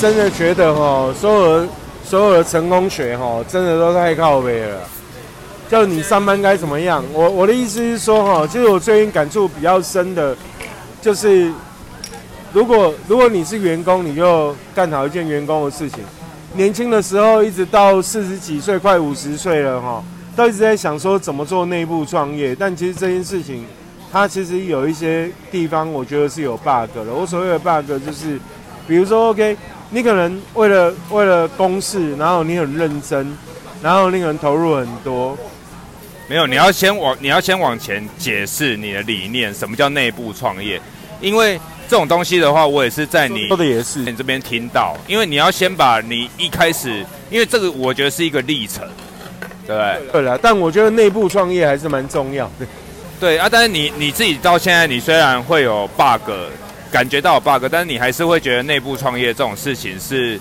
真的觉得哈，所有所有的成功学哈，真的都太靠背了。就你上班该怎么样？我我的意思是说哈，其实我最近感触比较深的，就是如果如果你是员工，你就干好一件员工的事情。年轻的时候，一直到四十几岁，快五十岁了哈，都一直在想说怎么做内部创业。但其实这件事情，它其实有一些地方，我觉得是有 bug 的。我所谓的 bug 就是，比如说，OK，你可能为了为了公事，然后你很认真，然后你可能投入很多。没有，你要先往你要先往前解释你的理念，什么叫内部创业？因为这种东西的话，我也是在你说的也是你这边听到。因为你要先把你一开始，因为这个我觉得是一个历程，对不对？对了，但我觉得内部创业还是蛮重要的。对啊，但是你你自己到现在，你虽然会有 bug，感觉到有 bug，但是你还是会觉得内部创业这种事情是，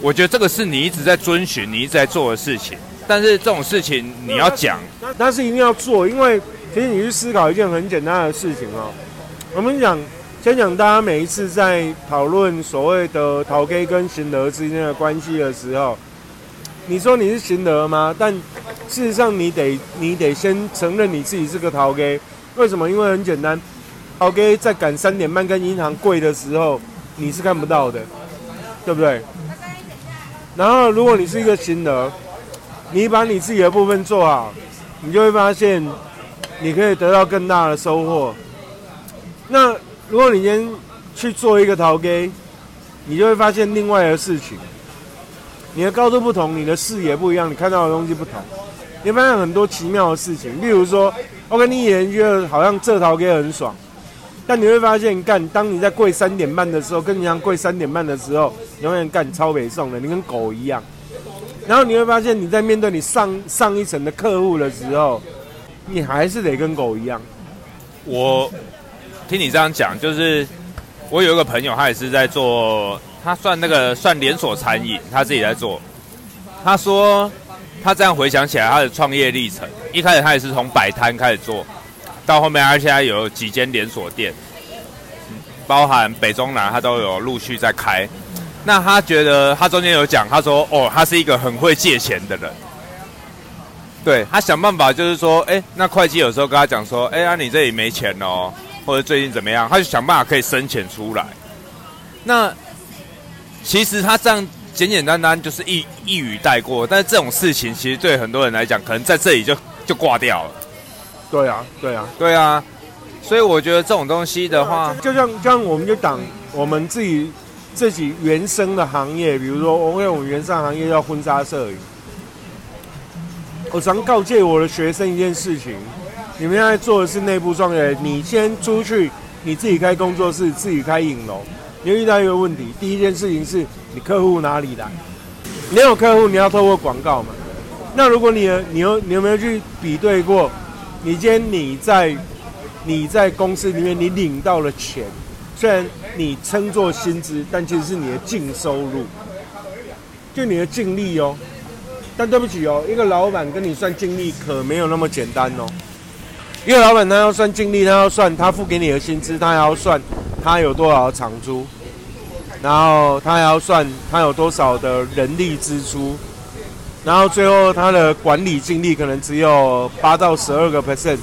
我觉得这个是你一直在遵循、你一直在做的事情。但是这种事情你要讲，但是一定要做，因为其实你去思考一件很简单的事情哦。我们讲，先讲大家每一次在讨论所谓的陶 K 跟行德之间的关系的时候，你说你是行德吗？但事实上你得你得先承认你自己是个陶 K。为什么？因为很简单，陶 K 在赶三点半跟银行跪的时候，你是看不到的，对不对？然后如果你是一个行德。你把你自己的部分做好，你就会发现，你可以得到更大的收获。那如果你先去做一个陶给，你就会发现另外的事情。你的高度不同，你的视野不一样，你看到的东西不同，你发现很多奇妙的事情。例如说，OK，你以前觉得好像这陶给很爽，但你会发现，干当你在跪三点半的时候，跟你一样跪三点半的时候，永远干超北宋的，你跟狗一样。然后你会发现，你在面对你上上一层的客户的时候，你还是得跟狗一样。我听你这样讲，就是我有一个朋友，他也是在做，他算那个算连锁餐饮，他自己在做。他说他这样回想起来，他的创业历程，一开始他也是从摆摊开始做，到后面他现在有几间连锁店，包含北中南，他都有陆续在开。那他觉得他中间有讲，他说：“哦，他是一个很会借钱的人。”对他想办法就是说，哎，那会计有时候跟他讲说：“哎呀，你这里没钱哦，或者最近怎么样？”他就想办法可以生钱出来。那其实他这样简简单单就是一一语带过，但是这种事情其实对很多人来讲，可能在这里就就挂掉了。对啊，对啊，对啊。所以我觉得这种东西的话，就像就像我们就讲我们自己。自己原生的行业，比如说，我为我们原生行业叫婚纱摄影。我常告诫我的学生一件事情：你们现在做的是内部创业，你先出去，你自己开工作室，自己开影楼，你遇到一个问题，第一件事情是你客户哪里来？你有客户，你要透过广告嘛？那如果你你有你有没有去比对过？你今天你在你在公司里面，你领到了钱？虽然你称作薪资，但其实是你的净收入，就你的净利哦。但对不起哦，一个老板跟你算净利可没有那么简单哦。一个老板他要算净利，他要算他付给你的薪资，他还要算他有多少的场租，然后他还要算他有多少的人力支出，然后最后他的管理净利可能只有八到十二个 percent，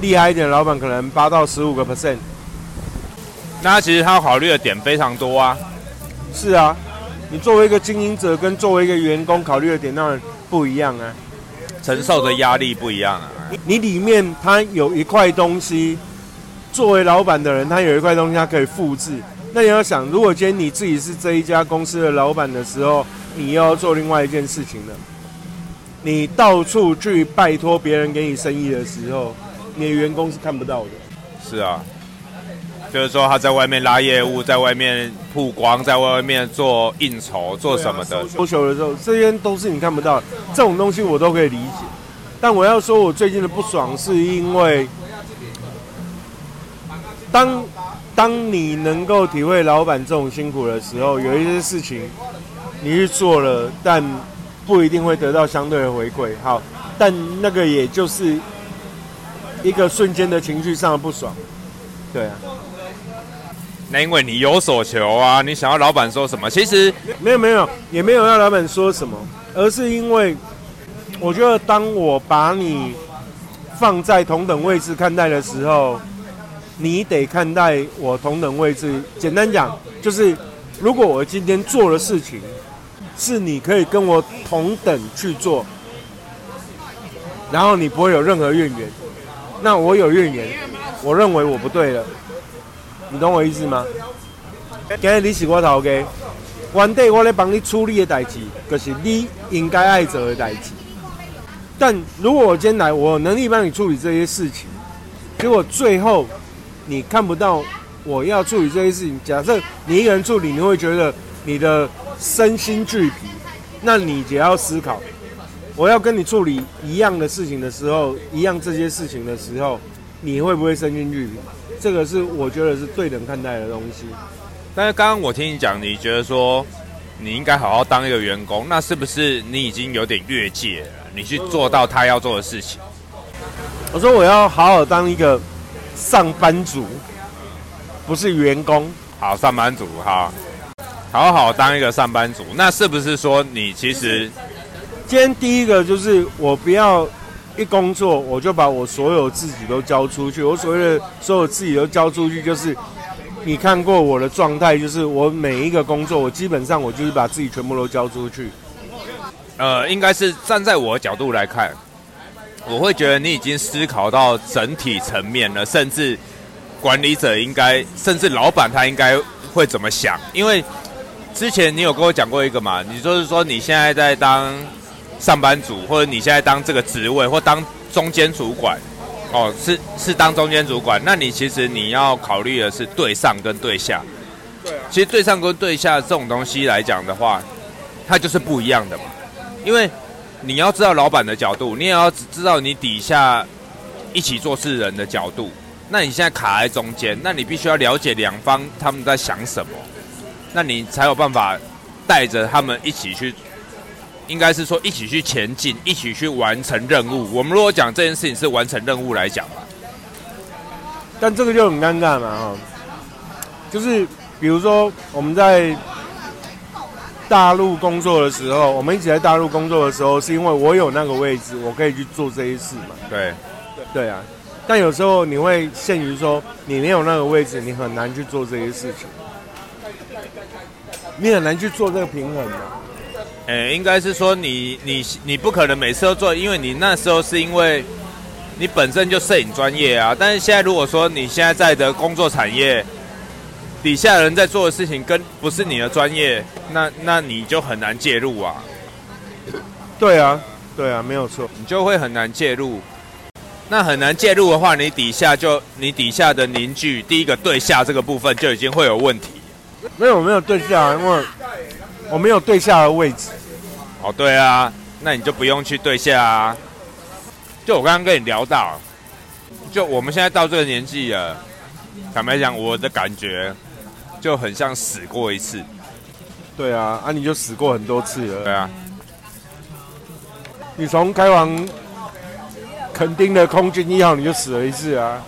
厉害一点的老板可能八到十五个 percent。那其实他考虑的点非常多啊，是啊，你作为一个经营者跟作为一个员工考虑的点当然不一样啊，承受的压力不一样啊。你里面他有一块东西，作为老板的人，他有一块东西他可以复制。那你要想，如果今天你自己是这一家公司的老板的时候，你又要做另外一件事情了，你到处去拜托别人给你生意的时候，你的员工是看不到的。是啊。就是说他在外面拉业务，在外面曝光，在外面做应酬，做什么的？收球的时候，这些都是你看不到。这种东西我都可以理解。但我要说，我最近的不爽，是因为当当你能够体会老板这种辛苦的时候，有一些事情你去做了，但不一定会得到相对的回馈。好，但那个也就是一个瞬间的情绪上的不爽。对啊。那因为你有所求啊，你想要老板说什么？其实没有没有，也没有要老板说什么，而是因为我觉得当我把你放在同等位置看待的时候，你得看待我同等位置。简单讲，就是如果我今天做的事情是你可以跟我同等去做，然后你不会有任何怨言，那我有怨言，我认为我不对了，你懂我意思吗？今日你是我头家，原底我咧帮你处理的代志，就是你应该爱做的代志。但如果我今天来，我有能力帮你处理这些事情，结果最后你看不到我要处理这些事情。假设你一个人处理，你会觉得你的身心俱疲，那你也要思考，我要跟你处理一样的事情的时候，一样这些事情的时候，你会不会身心俱疲？这个是我觉得是对等看待的东西。但是刚刚我听你讲，你觉得说你应该好好当一个员工，那是不是你已经有点越界了？你去做到他要做的事情？我说我要好好当一个上班族，不是员工。好，上班族，好，好好当一个上班族。那是不是说你其实今天第一个就是我不要一工作我就把我所有自己都交出去。我所谓的所有自己都交出去，就是你看过我的状态，就是我每一个工作，我基本上我就是把自己全部都交出去。呃，应该是站在我的角度来看，我会觉得你已经思考到整体层面了，甚至管理者应该，甚至老板他应该会怎么想？因为之前你有跟我讲过一个嘛，你就是说你现在在当上班族，或者你现在当这个职位，或当中间主管，哦，是是当中间主管，那你其实你要考虑的是对上跟对下。对啊。其实对上跟对下这种东西来讲的话，它就是不一样的嘛。因为你要知道老板的角度，你也要知道你底下一起做事人的角度。那你现在卡在中间，那你必须要了解两方他们在想什么，那你才有办法带着他们一起去，应该是说一起去前进，一起去完成任务。我们如果讲这件事情是完成任务来讲吧，但这个就很尴尬嘛，哈，就是比如说我们在。大陆工作的时候，我们一起在大陆工作的时候，是因为我有那个位置，我可以去做这些事嘛？对，对啊。但有时候你会限于说，你没有那个位置，你很难去做这些事情，你很难去做这个平衡的。哎，应该是说你你你不可能每次都做，因为你那时候是因为你本身就摄影专业啊。但是现在如果说你现在在的工作产业，底下人在做的事情跟不是你的专业，那那你就很难介入啊。对啊，对啊，没有错，你就会很难介入。那很难介入的话，你底下就你底下的凝聚，第一个对下这个部分就已经会有问题。没有没有对下，因为我没有对下的位置。哦，对啊，那你就不用去对下啊。就我刚刚跟你聊到，就我们现在到这个年纪了，坦白讲，我的感觉。就很像死过一次，对啊，啊你就死过很多次了，对啊，你从开往垦丁的空军一号你就死了一次啊，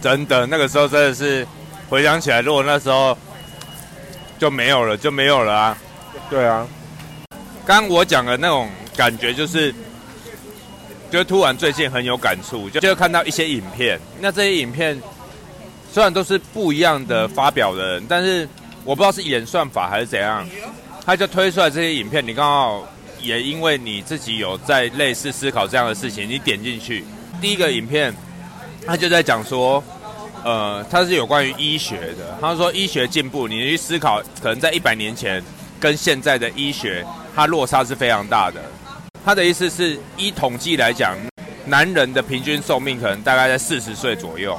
真的，那个时候真的是回想起来，如果那时候就没有了，就没有了啊，对啊，刚刚我讲的那种感觉就是，就突然最近很有感触，就就看到一些影片，那这些影片。虽然都是不一样的发表人，但是我不知道是演算法还是怎样，他就推出来这些影片。你刚好也因为你自己有在类似思考这样的事情，你点进去，第一个影片他就在讲说，呃，他是有关于医学的。他说医学进步，你去思考，可能在一百年前跟现在的医学，它落差是非常大的。他的意思是，依统计来讲，男人的平均寿命可能大概在四十岁左右。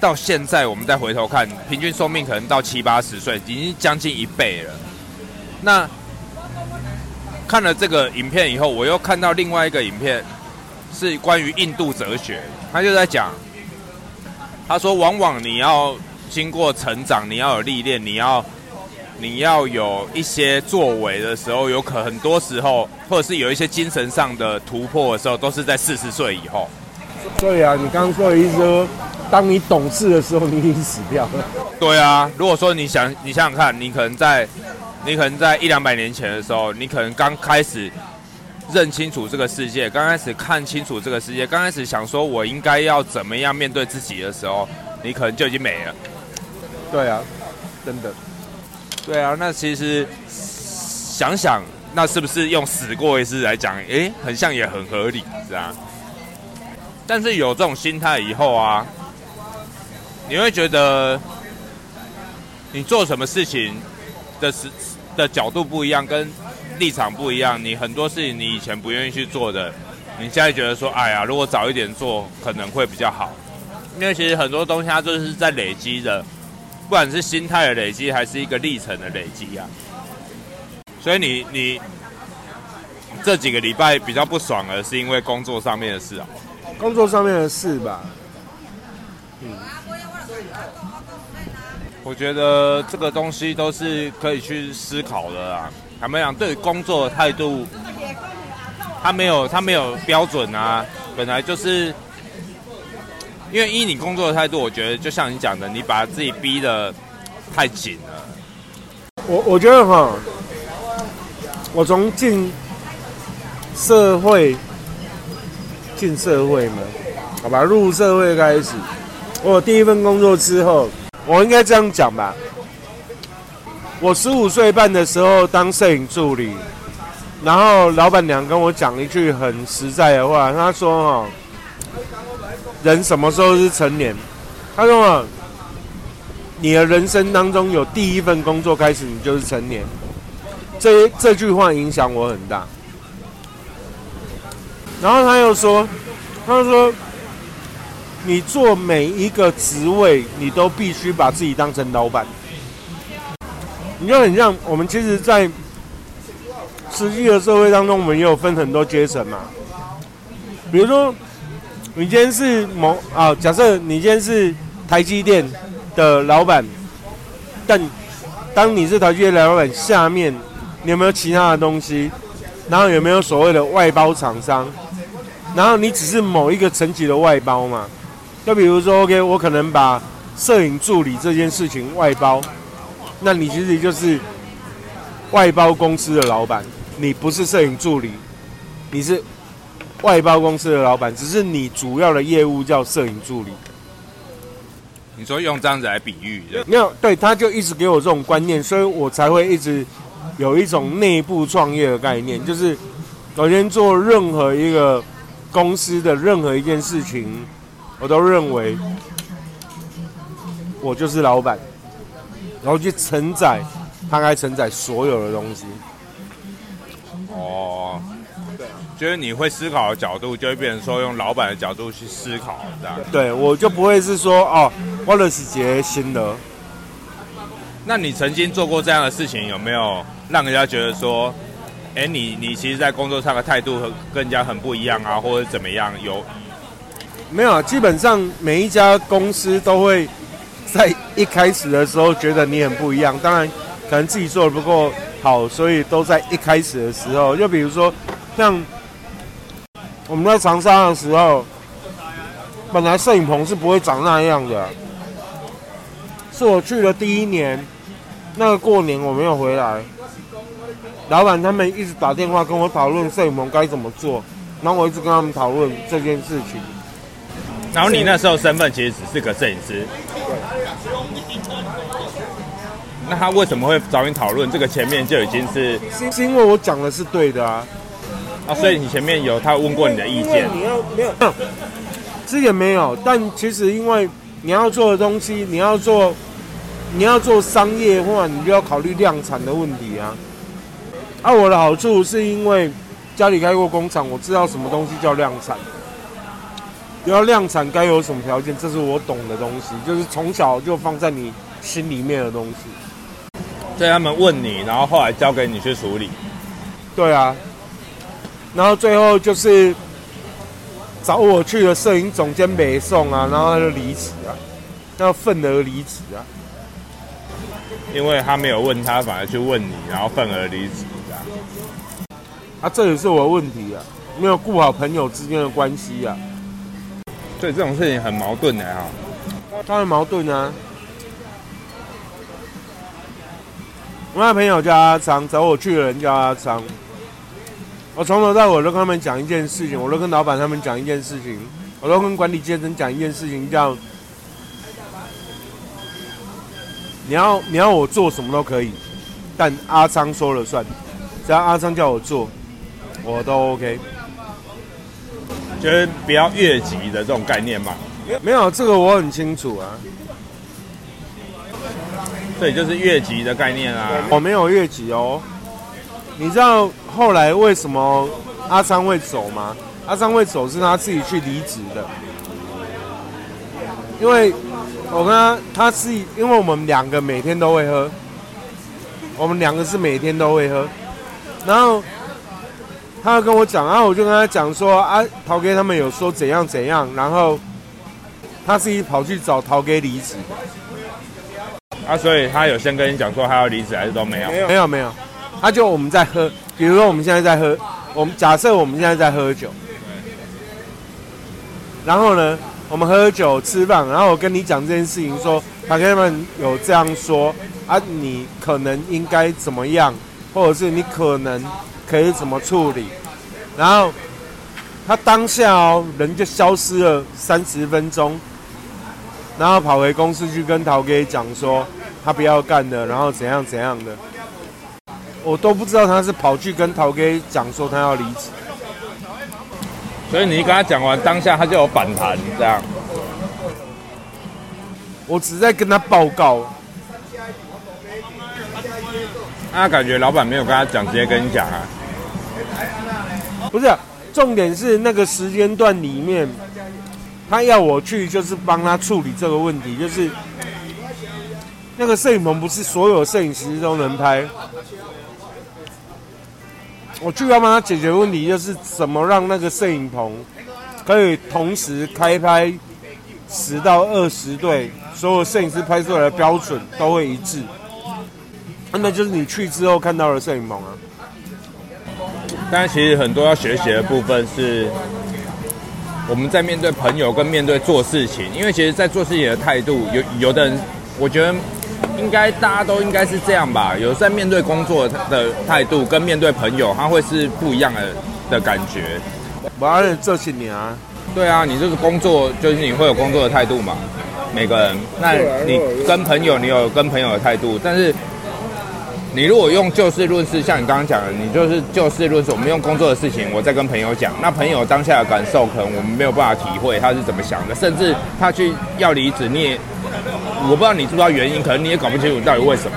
到现在，我们再回头看，平均寿命可能到七八十岁，已经将近一倍了。那看了这个影片以后，我又看到另外一个影片，是关于印度哲学。他就在讲，他说，往往你要经过成长，你要有历练，你要你要有一些作为的时候，有可很多时候，或者是有一些精神上的突破的时候，都是在四十岁以后。对啊，你刚刚说的意思说。当你懂事的时候，你已经死掉了。对啊，如果说你想，你想想看，你可能在，你可能在一两百年前的时候，你可能刚开始认清楚这个世界，刚开始看清楚这个世界，刚开始想说我应该要怎么样面对自己的时候，你可能就已经没了。对啊，真的。对啊，那其实想想，那是不是用死过一次来讲，诶，很像也很合理，是啊。但是有这种心态以后啊，你会觉得你做什么事情的时的角度不一样，跟立场不一样。你很多事情你以前不愿意去做的，你现在觉得说，哎呀，如果早一点做可能会比较好。因为其实很多东西它就是在累积的，不管是心态的累积，还是一个历程的累积啊。所以你你这几个礼拜比较不爽的是因为工作上面的事啊。工作上面的事吧，嗯，我觉得这个东西都是可以去思考的啦。坦白讲，对工作的态度，他没有他没有标准啊。本来就是，因为依你工作的态度，我觉得就像你讲的，你把自己逼得太紧了。我我觉得哈，我从进社会。进社会嘛，好吧，入社会开始。我第一份工作之后，我应该这样讲吧。我十五岁半的时候当摄影助理，然后老板娘跟我讲一句很实在的话，她说：“哦，人什么时候是成年？”她说：“哦，你的人生当中有第一份工作开始，你就是成年。”这这句话影响我很大。然后他又说：“他说，你做每一个职位，你都必须把自己当成老板。你就很像我们，其实，在实际的社会当中，我们也有分很多阶层嘛。比如说，你今天是某啊，假设你今天是台积电的老板，但当你是台积电老板下面，你有没有其他的东西？然后有没有所谓的外包厂商？”然后你只是某一个层级的外包嘛？就比如说，OK，我可能把摄影助理这件事情外包，那你其实就是外包公司的老板，你不是摄影助理，你是外包公司的老板，只是你主要的业务叫摄影助理。你说用这样子来比喻，没有？对，他就一直给我这种观念，所以我才会一直有一种内部创业的概念，就是首先做任何一个。公司的任何一件事情，我都认为我就是老板，然后去承载他该承载所有的东西。哦，对，就是你会思考的角度，就会变成说用老板的角度去思考，这样。对，我就不会是说哦，我的是杰新的。那你曾经做过这样的事情，有没有让人家觉得说？哎，你你其实，在工作上的态度和跟人家很不一样啊，或者怎么样？有没有？基本上每一家公司都会在一开始的时候觉得你很不一样。当然，可能自己做的不够好，所以都在一开始的时候。就比如说，像我们在长沙的时候，本来摄影棚是不会长那样的。是我去的第一年，那个过年我没有回来。老板他们一直打电话跟我讨论摄影棚该怎么做，然后我一直跟他们讨论这件事情。然后你那时候身份其实只是个摄影师。那他为什么会找你讨论？这个前面就已经是是因为我讲的是对的啊。啊，所以你前面有他问过你的意见？你要没有？之前没有，但其实因为你要做的东西，你要做你要做商业化，你就要考虑量产的问题啊。啊，我的好处是因为家里开过工厂，我知道什么东西叫量产。要量产该有什么条件，这是我懂的东西，就是从小就放在你心里面的东西。对他们问你，然后后来交给你去处理。对啊，然后最后就是找我去的摄影总监北宋啊，然后他就离职啊，要愤而离职啊。因为他没有问他，反而去问你，然后愤而离职。啊，这也是我的问题啊，没有顾好朋友之间的关系啊。所以这种事情很矛盾的哈。当然矛盾啊。我那朋友叫阿昌，找我去的人叫阿昌。我从头到尾都跟他们讲一件事情，我都跟老板他们讲一件事情，我都跟管理阶层讲一件事情，叫你要你要我做什么都可以，但阿昌说了算，只要阿昌叫我做，我都 OK。就是不要越级的这种概念嘛。没有这个我很清楚啊，对，就是越级的概念啊。我没有越级哦。你知道后来为什么阿昌会走吗？阿昌会走是他自己去离职的，因为我跟他他是因为我们两个每天都会喝，我们两个是每天都会喝，然后他要跟我讲，然后我就跟他讲说啊，陶哥他们有说怎样怎样，然后他自己跑去找陶哥离职，啊，所以他有先跟你讲说他要离职，还是都没有？没有没有没有，他就我们在喝，比如说我们现在在喝，我们假设我们现在在喝酒，然后呢，我们喝酒吃饭，然后我跟你讲这件事情，说他跟他们有这样说啊，你可能应该怎么样，或者是你可能可以怎么处理，然后他当下哦人就消失了三十分钟，然后跑回公司去跟陶哥讲说他不要干了，然后怎样怎样的。我都不知道他是跑去跟陶哥讲说他要离职，所以你跟他讲完当下，他就有反弹这样。我只是在跟他报告。那感觉老板没有跟他讲，直接跟你讲啊。不是，重点是那个时间段里面，他要我去就是帮他处理这个问题，就是那个摄影棚不是所有摄影师都能拍。我去要帮他解决问题，就是怎么让那个摄影棚可以同时开拍十到二十对，所有摄影师拍出来的标准都会一致。那就是你去之后看到的摄影棚啊。但其实很多要学习的部分是，我们在面对朋友跟面对做事情，因为其实，在做事情的态度，有有的人，我觉得应该大家都应该是这样吧。有在面对工作的态度跟面对朋友，他会是不一样的的感觉。我要这些年啊，对啊，你就是工作，就是你会有工作的态度嘛。每个人，那你跟朋友，你有跟朋友的态度，但是。你如果用就事论事，像你刚刚讲的，你就是就事论事。我们用工作的事情，我在跟朋友讲，那朋友当下的感受，可能我们没有办法体会他是怎么想的，甚至他去要离职，你也我不知道你知不知道原因，可能你也搞不清楚到底为什么。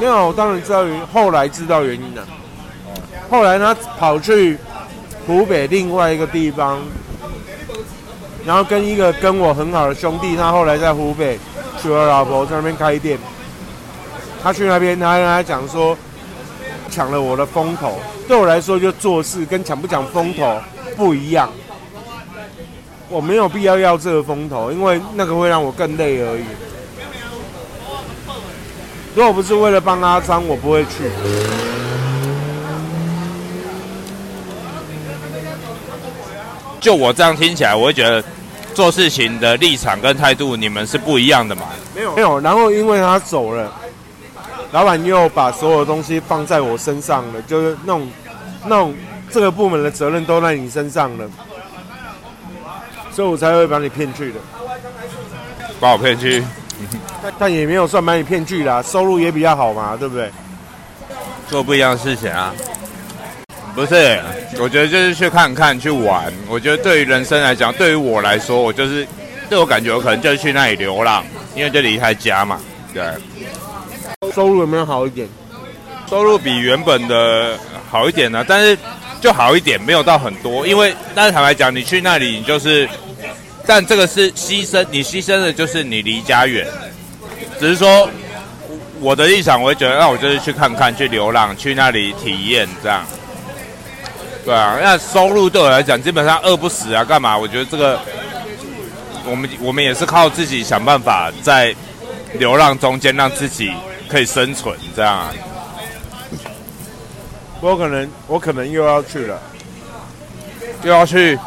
没有，我当然知道原因，后来知道原因了。后来他跑去湖北另外一个地方，然后跟一个跟我很好的兄弟，他后来在湖北娶了老婆，在那边开店。他去那边，他跟他讲说，抢了我的风头。对我来说，就做事跟抢不抢风头不一样。我没有必要要这个风头，因为那个会让我更累而已。如果不是为了帮阿昌，我不会去。就我这样听起来，我会觉得做事情的立场跟态度，你们是不一样的嘛？没有，没有。然后因为他走了。老板又把所有东西放在我身上了，就是那种、那种这个部门的责任都在你身上了，所以我才会把你骗去的。把我骗去？但也没有算把你骗去啦，收入也比较好嘛，对不对？做不一样的事情啊。不是，我觉得就是去看看、去玩。我觉得对于人生来讲，对于我来说，我就是对我感觉，我可能就是去那里流浪，因为就离开家嘛，对。收入有没有好一点？收入比原本的好一点呢，但是就好一点，没有到很多。因为但是坦白讲，你去那里，你就是，但这个是牺牲，你牺牲的就是你离家远。只是说，我的立场，我会觉得，那我就是去看看，去流浪，去那里体验这样。对啊，那收入对我来讲，基本上饿不死啊，干嘛？我觉得这个，我们我们也是靠自己想办法，在流浪中间让自己。可以生存这样啊？我可能我可能又要去了，又要去，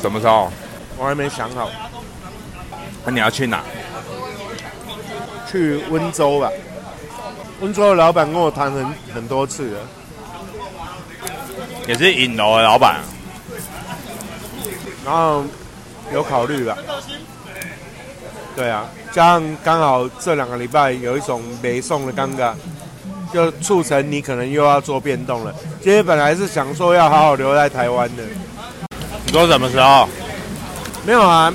什么时候？我还没想好。那你要去哪？去温州吧。温州的老板跟我谈很很多次了，也是影楼的老板。然后有考虑吧。对啊，加上刚好这两个礼拜有一种没送的尴尬，就促成你可能又要做变动了。今天本来是想说要好好留在台湾的，你说什么时候？没有啊，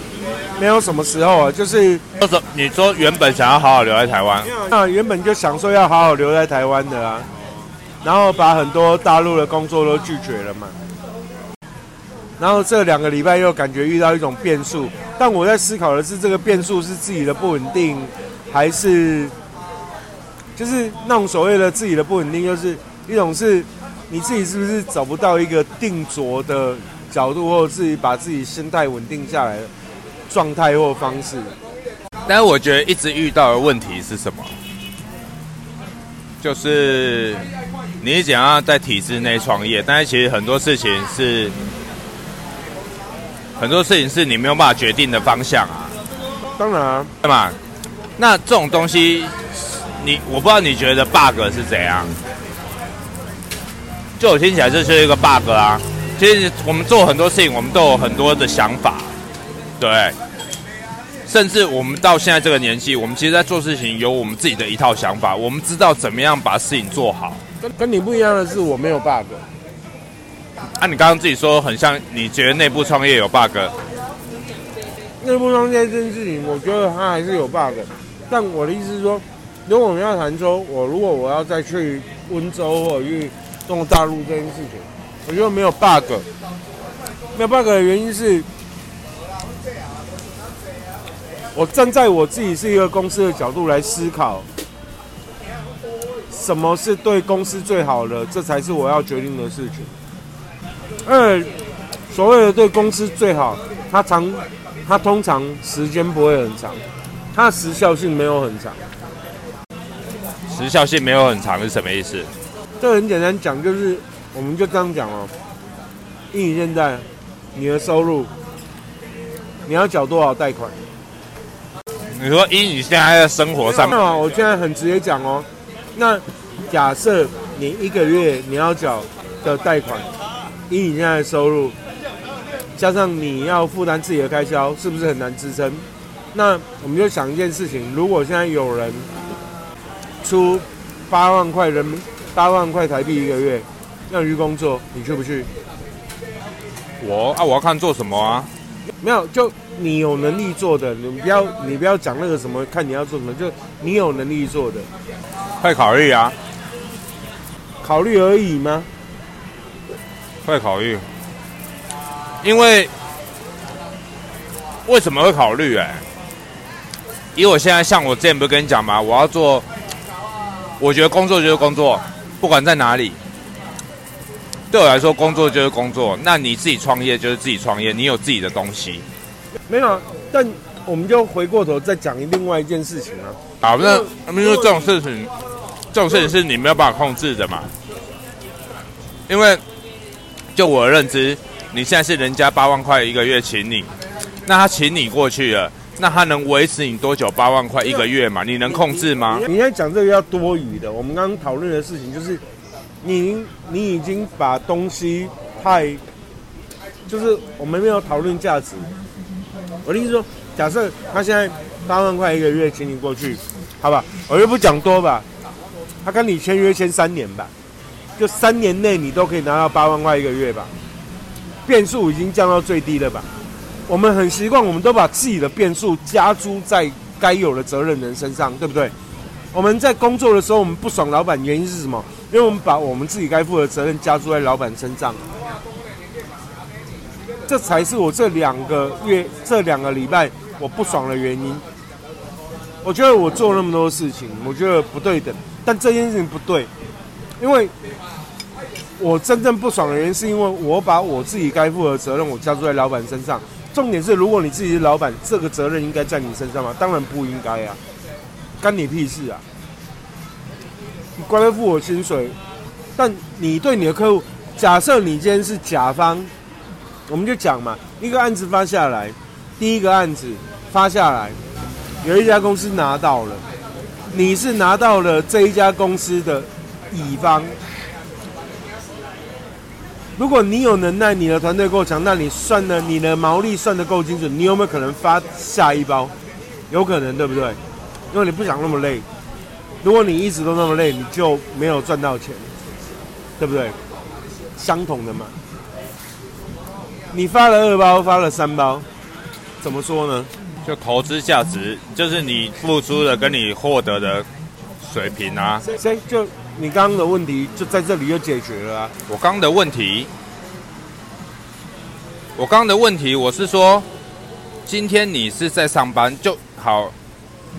没有什么时候啊，就是说什？你说原本想要好好留在台湾，那原本就想说要好好留在台湾的啊，然后把很多大陆的工作都拒绝了嘛。然后这两个礼拜又感觉遇到一种变数，但我在思考的是，这个变数是自己的不稳定，还是就是那种所谓的自己的不稳定，就是一种是你自己是不是找不到一个定着的角度，或者自己把自己心态稳定下来的状态或方式。但是我觉得一直遇到的问题是什么？就是你想要在体制内创业，但是其实很多事情是。很多事情是你没有办法决定的方向啊，当然，对嘛？那这种东西，你我不知道你觉得 bug 是怎样？就我听起来这是一个 bug 啊。其实我们做很多事情，我们都有很多的想法，对。甚至我们到现在这个年纪，我们其实，在做事情有我们自己的一套想法，我们知道怎么样把事情做好。跟跟你不一样的是，我没有 bug。啊，你刚刚自己说很像，你觉得内部创业有 bug？内部创业这件事情，我觉得它还是有 bug。但我的意思是说，如果我们要谈说，我如果我要再去温州或者去中国大陆这件事情，我觉得没有 bug。没有 bug 的原因是，我站在我自己是一个公司的角度来思考，什么是对公司最好的，这才是我要决定的事情。呃，所谓的对公司最好，它长，它通常时间不会很长，它的时效性没有很长。时效性没有很长是什么意思？这很简单讲，就是我们就这样讲哦。以你现在你的收入，你要缴多少贷款？你说以你现在的生活上，那我现在很直接讲哦。那假设你一个月你要缴的贷款。以你现在的收入，加上你要负担自己的开销，是不是很难支撑？那我们就想一件事情：如果现在有人出八万块人民八万块台币一个月让你去工作，你去不去？我啊，我要看做什么啊？没有，就你有能力做的，你不要你不要讲那个什么，看你要做什么，就你有能力做的，快考虑啊？考虑而已吗？会考虑，因为为什么会考虑？哎，以我现在像我之前不是跟你讲吗？我要做，我觉得工作就是工作，不管在哪里，对我来说工作就是工作。那你自己创业就是自己创业，你有自己的东西。没有，但我们就回过头再讲另外一件事情啊。好，那那么因为这种事情，这种事情是你没有办法控制的嘛？因为。就我的认知，你现在是人家八万块一个月请你，那他请你过去了，那他能维持你多久？八万块一个月嘛，你能控制吗？你现在讲这个要多余的。我们刚刚讨论的事情就是，你你已经把东西太，就是我们没有讨论价值。我的意思说，假设他现在八万块一个月请你过去，好吧，我就不讲多吧，他跟你签约签三年吧。就三年内你都可以拿到八万块一个月吧，变数已经降到最低了吧？我们很习惯，我们都把自己的变数加诸在该有的责任人身上，对不对？我们在工作的时候，我们不爽老板，原因是什么？因为我们把我们自己该负的责任加诸在老板身上，这才是我这两个月、这两个礼拜我不爽的原因。我觉得我做那么多事情，我觉得不对等，但这件事情不对，因为。我真正不爽的原因，是因为我把我自己该负的责任，我加注在老板身上。重点是，如果你自己是老板，这个责任应该在你身上吗？当然不应该啊，干你屁事啊！你乖乖付我薪水，但你对你的客户，假设你今天是甲方，我们就讲嘛，一个案子发下来，第一个案子发下来，有一家公司拿到了，你是拿到了这一家公司的乙方。如果你有能耐，你的团队够强，那你算的你的毛利算的够精准，你有没有可能发下一包？有可能，对不对？因为你不想那么累。如果你一直都那么累，你就没有赚到钱，对不对？相同的嘛。你发了二包，发了三包，怎么说呢？就投资价值，就是你付出的跟你获得的水平啊。所以就你刚刚的问题就在这里就解决了啊。我刚刚的问题，我刚刚的问题，我是说，今天你是在上班就好。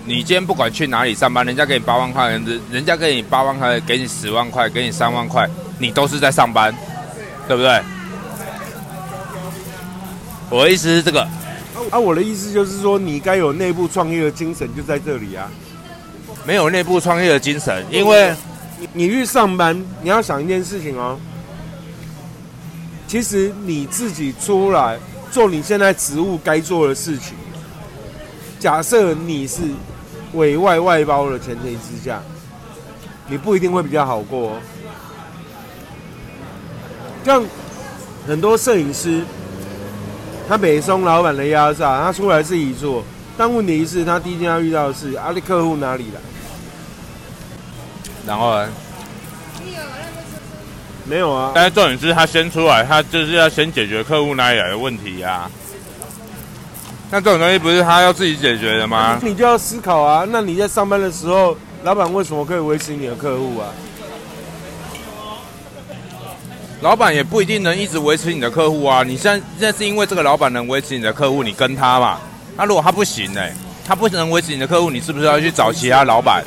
你今天不管去哪里上班，人家给你八万块，人人家给你八万块，给你十万块，给你三万块，你都是在上班，对不对？我的意思是这个。啊，我的意思就是说，你该有内部创业的精神就在这里啊。没有内部创业的精神，因为你去上班，你要想一件事情哦。其实你自己出来做你现在职务该做的事情。假设你是委外外包的前提之下，你不一定会比较好过。像很多摄影师，他北松老板的压榨，他出来自己做，但问题是，他第一件要遇到的是阿里客户哪里来？然后呢？没有啊。但是重点是他先出来，他就是要先解决客户哪里来的问题呀。那这种东西不是他要自己解决的吗？你就要思考啊。那你在上班的时候，老板为什么可以维持你的客户啊？老板也不一定能一直维持你的客户啊。你现在现在是因为这个老板能维持你的客户，你跟他嘛。那如果他不行呢？他不能维持你的客户，你是不是要去找其他老板？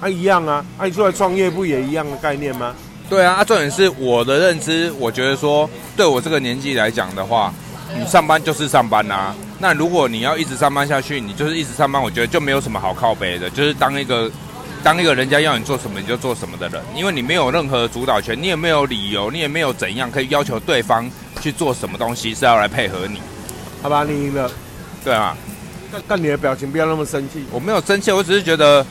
他一样啊。啊你出来创业不也一样的概念吗？对啊。啊，重点是我的认知，我觉得说，对我这个年纪来讲的话，你上班就是上班呐。那如果你要一直上班下去，你就是一直上班，我觉得就没有什么好靠背的，就是当一个当一个人家要你做什么你就做什么的人，因为你没有任何主导权，你也没有理由，你也没有怎样可以要求对方去做什么东西是要来配合你。好吧，你赢了。对啊。但你的表情不要那么生气。我没有生气，我只是觉得，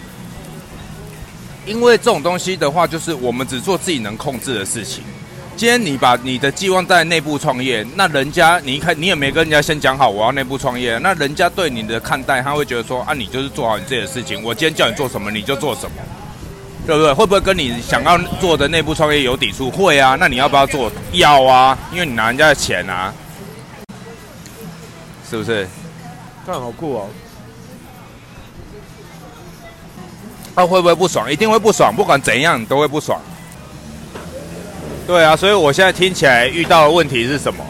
因为这种东西的话，就是我们只做自己能控制的事情。今天你把你的寄望在内部创业，那人家你一开你也没跟人家先讲好我要内部创业，那人家对你的看待，他会觉得说啊，你就是做好你自己的事情，我今天叫你做什么你就做什么，对不对？会不会跟你想要做的内部创业有抵触？会啊，那你要不要做？要啊，因为你拿人家的钱啊，是不是？看好酷哦！他会不会不爽？一定会不爽，不管怎样你都会不爽。对啊，所以我现在听起来遇到的问题是什么？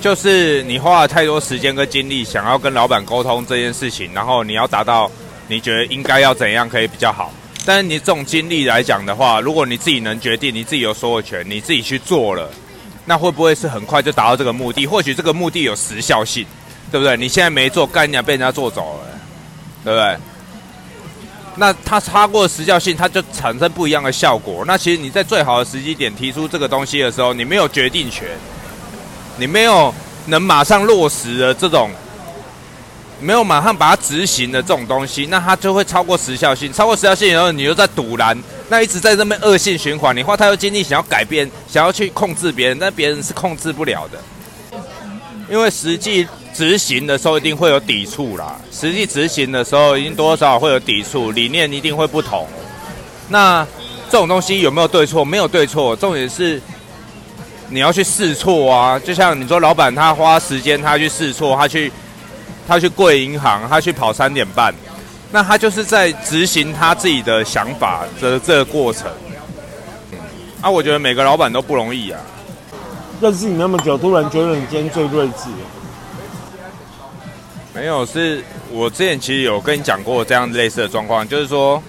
就是你花了太多时间跟精力，想要跟老板沟通这件事情，然后你要达到你觉得应该要怎样可以比较好。但是你这种精力来讲的话，如果你自己能决定，你自己有所有权，你自己去做了，那会不会是很快就达到这个目的？或许这个目的有时效性，对不对？你现在没做，干娘被人家做走了，对不对？那它超过时效性，它就产生不一样的效果。那其实你在最好的时机点提出这个东西的时候，你没有决定权，你没有能马上落实的这种，没有马上把它执行的这种东西，那它就会超过时效性。超过时效性以后，你又在堵拦，那一直在这边恶性循环。你花太多精力想要改变，想要去控制别人，但别人是控制不了的，因为实际。执行的时候一定会有抵触啦，实际执行的时候一定多多少少会有抵触，理念一定会不同。那这种东西有没有对错？没有对错，重点是你要去试错啊。就像你说，老板他花时间他去试错，他去他去柜银行，他去跑三点半，那他就是在执行他自己的想法的这个过程。啊，我觉得每个老板都不容易啊。认识你那么久，突然觉得你今天最睿智。没有，是我之前其实有跟你讲过这样类似的状况，就是说，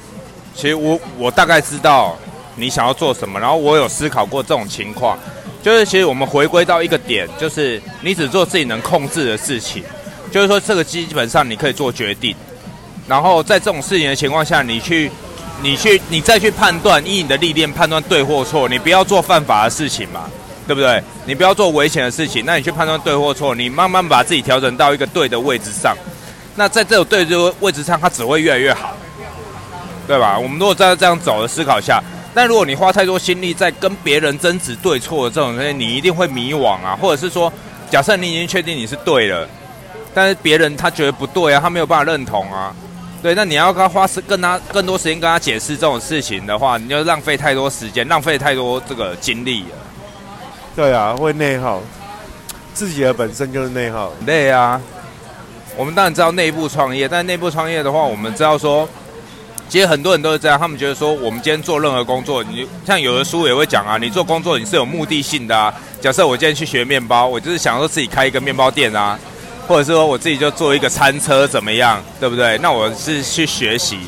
其实我我大概知道你想要做什么，然后我有思考过这种情况，就是其实我们回归到一个点，就是你只做自己能控制的事情，就是说这个基本上你可以做决定，然后在这种事情的情况下，你去你去你再去判断，以你的历练判断对或错，你不要做犯法的事情嘛。对不对？你不要做危险的事情，那你去判断对或错，你慢慢把自己调整到一个对的位置上，那在这种对这个位置上，它只会越来越好，对吧？我们如果在这样走的思考下，但如果你花太多心力在跟别人争执对错的这种东西，你一定会迷惘啊，或者是说，假设你已经确定你是对了，但是别人他觉得不对啊，他没有办法认同啊，对，那你要跟他花时跟他更多时间跟他解释这种事情的话，你就浪费太多时间，浪费太多这个精力了。对啊，会内耗，自己的本身就是内耗。累啊！我们当然知道内部创业，但内部创业的话，我们知道说，其实很多人都是这样，他们觉得说，我们今天做任何工作，你像有的书也会讲啊，你做工作你是有目的性的啊。假设我今天去学面包，我就是想说自己开一个面包店啊，或者是说我自己就做一个餐车怎么样，对不对？那我是去学习，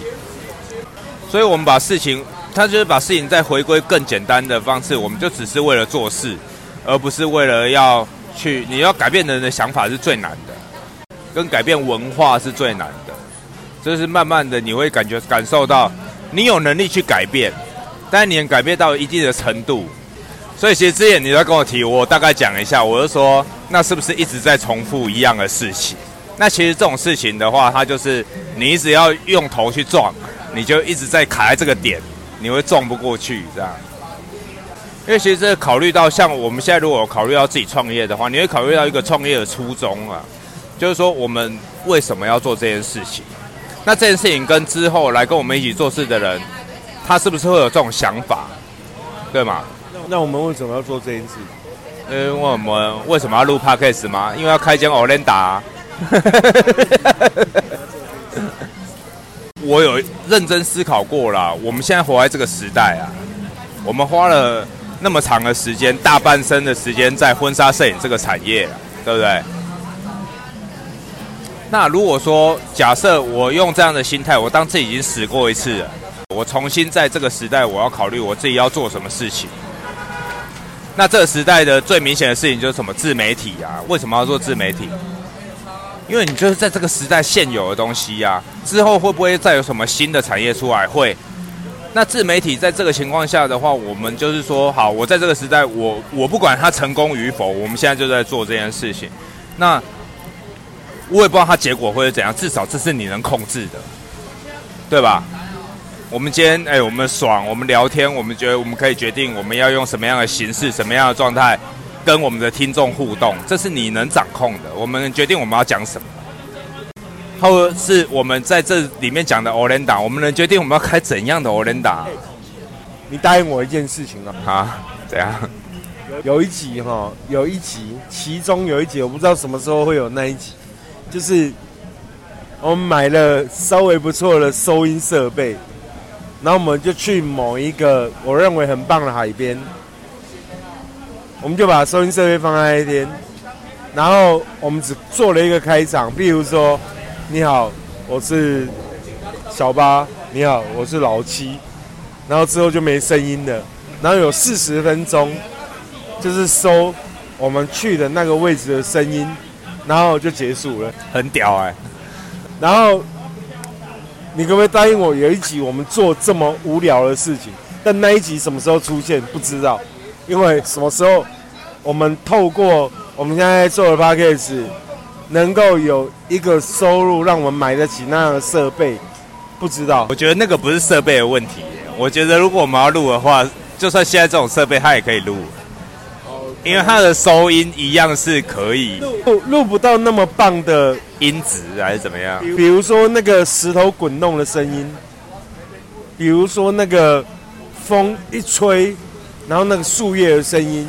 所以我们把事情，他就是把事情再回归更简单的方式，我们就只是为了做事，而不是为了要去你要改变人的想法是最难的。跟改变文化是最难的，就是慢慢的你会感觉感受到，你有能力去改变，但你能改变到一定的程度。所以其实之前你在跟我提，我大概讲一下，我就说，那是不是一直在重复一样的事情？那其实这种事情的话，它就是你一直要用头去撞，你就一直在卡在这个点，你会撞不过去这样。因为其实这考虑到像我们现在如果考虑到自己创业的话，你会考虑到一个创业的初衷啊。就是说，我们为什么要做这件事情？那这件事情跟之后来跟我们一起做事的人，他是不是会有这种想法？对吗？那我们为什么要做这件事？因为我们为什么要录 podcast 吗？因为要开间 o l e n d a 我有认真思考过了，我们现在活在这个时代啊，我们花了那么长的时间，大半生的时间在婚纱摄影这个产业，对不对？那如果说假设我用这样的心态，我当自己已经死过一次了，我重新在这个时代，我要考虑我自己要做什么事情。那这个时代的最明显的事情就是什么自媒体啊？为什么要做自媒体？因为你就是在这个时代现有的东西呀，之后会不会再有什么新的产业出来？会。那自媒体在这个情况下的话，我们就是说，好，我在这个时代，我我不管它成功与否，我们现在就在做这件事情。那。我也不知道它结果会是怎样，至少这是你能控制的，对吧？我们今天哎，我们爽，我们聊天，我们觉得我们可以决定我们要用什么样的形式、什么样的状态跟我们的听众互动，这是你能掌控的。我们决定我们要讲什么，或是我们在这里面讲的 Orenda，我们能决定我们要开怎样的 Orenda 你答应我一件事情啊？啊？怎样？有一集哈，有一集，其中有一集，我不知道什么时候会有那一集。就是我们买了稍微不错的收音设备，然后我们就去某一个我认为很棒的海边，我们就把收音设备放在那边，然后我们只做了一个开场，比如说“你好，我是小八”，“你好，我是老七”，然后之后就没声音了，然后有四十分钟就是收我们去的那个位置的声音。然后就结束了，很屌哎！然后你可不可以答应我，有一集我们做这么无聊的事情？但那一集什么时候出现不知道，因为什么时候我们透过我们现在做的 p a c k a g e 能够有一个收入，让我们买得起那样的设备，不知道。我觉得那个不是设备的问题，我觉得如果我们要录的话，就算现在这种设备，它也可以录。因为它的收音一样是可以录录不到那么棒的音质，还是怎么样？比如说那个石头滚动的声音，比如说那个风一吹，然后那个树叶的声音。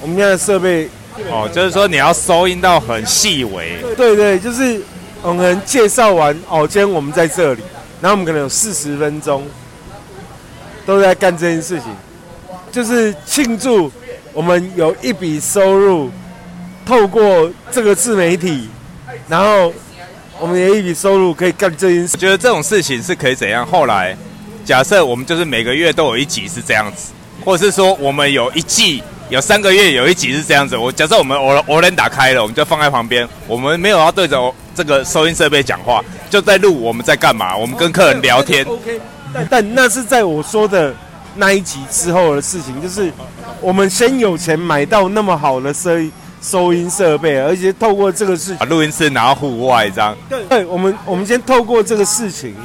我们现在设备哦，就是说你要收音到很细微。对对，就是我们介绍完哦，今天我们在这里，然后我们可能有四十分钟都在干这件事情，就是庆祝。我们有一笔收入，透过这个自媒体，然后我们有一笔收入可以干这件事。觉得这种事情是可以怎样？后来假设我们就是每个月都有一集是这样子，或者是说我们有一季有三个月有一集是这样子。我假设我们我我连打开了，我们就放在旁边，我们没有要对着这个收音设备讲话，就在录我们在干嘛？我们跟客人聊天。OK，但但那是在我说的那一集之后的事情，就是。我们先有钱买到那么好的收收音设备，而且透过这个事情，把录音室拿到户外这样。对，我们我们先透过这个事情，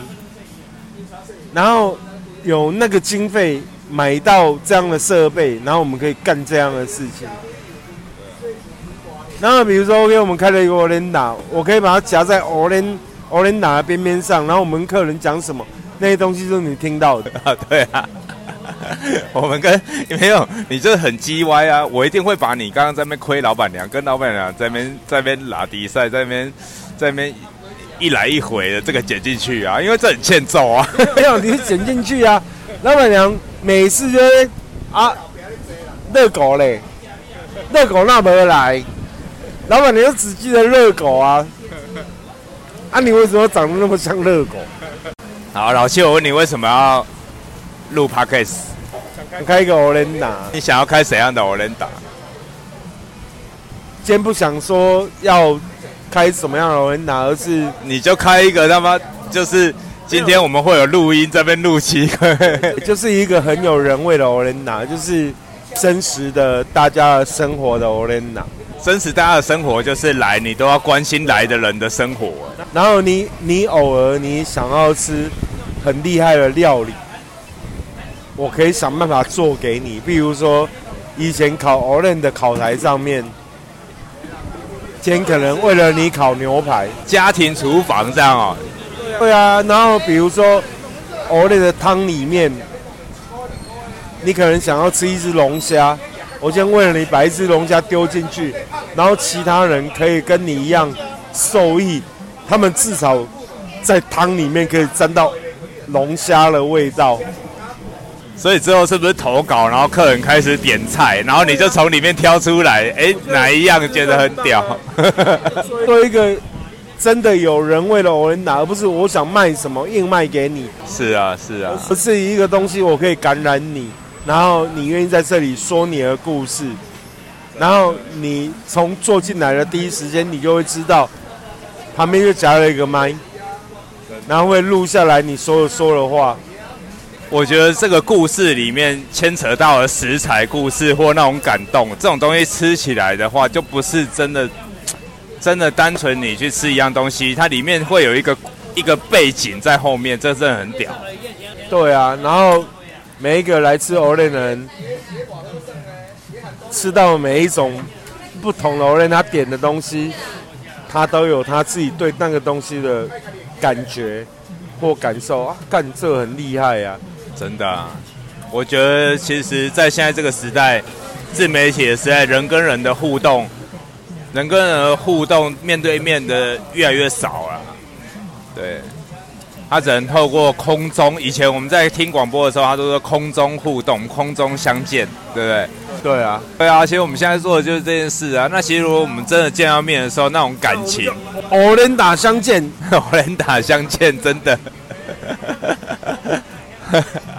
然后有那个经费买到这样的设备，然后我们可以干这样的事情。然后比如说，OK，我们开了一个 o l e n d a 我可以把它夹在 o l e n o l e n d a 的边边上，然后我们客人讲什么，那些东西都是你听到的。啊，对啊。我们跟没有，你这很鸡歪啊！我一定会把你刚刚在那边亏老板娘，跟老板娘在那边在那边拉迪赛，在那边在那边一来一回的这个剪进去啊，因为这很欠揍啊。没有，你剪进去啊！老板娘每次就会啊，热狗嘞，热狗那没来，老板你就只记得热狗啊。啊，你为什么长得那么像热狗？好，老谢，我问你为什么要录 podcast？开一个 o l e n d a 你想要开怎样的 o l e n d a 先不想说要开什么样的 o l e n d a 而是你就开一个他妈就是今天我们会有录音这边录期，就是一个很有人味的 o l e n d a 就是真实的大家的生活的 o l e n d a 真实大家的生活就是来你都要关心来的人的生活，然后你你偶尔你想要吃很厉害的料理。我可以想办法做给你，比如说以前烤 o l e n 的烤台上面，今天可能为了你烤牛排，家庭厨房这样哦。对啊，然后比如说 e n 的汤里面，你可能想要吃一只龙虾，我先为了你把一只龙虾丢进去，然后其他人可以跟你一样受益，他们至少在汤里面可以沾到龙虾的味道。所以之后是不是投稿，然后客人开始点菜，然后你就从里面挑出来，哎，哪一样觉得很屌？做一个真的有人味的欧文达，而不是我想卖什么硬卖给你。是啊，是啊，不是一个东西我可以感染你，然后你愿意在这里说你的故事，然后你从坐进来的第一时间，你就会知道旁边就夹了一个麦，然后会录下来你所有说的话。我觉得这个故事里面牵扯到了食材故事或那种感动，这种东西吃起来的话，就不是真的，真的单纯你去吃一样东西，它里面会有一个一个背景在后面，这真的很屌。对啊，然后每一个来吃欧链的人，吃到每一种不同的欧链，他点的东西，他都有他自己对那个东西的感觉或感受啊，干这很厉害呀。真的，啊我觉得其实，在现在这个时代，自媒体的时代，人跟人的互动，人跟人互动，面对面的越来越少了。对，他只能透过空中。以前我们在听广播的时候，他都说空中互动、空中相见，对不对？对啊，对啊。其实我们现在做的就是这件事啊。那其实如果我们真的见到面的时候，那种感情，偶然打相见，偶然打相见，真的。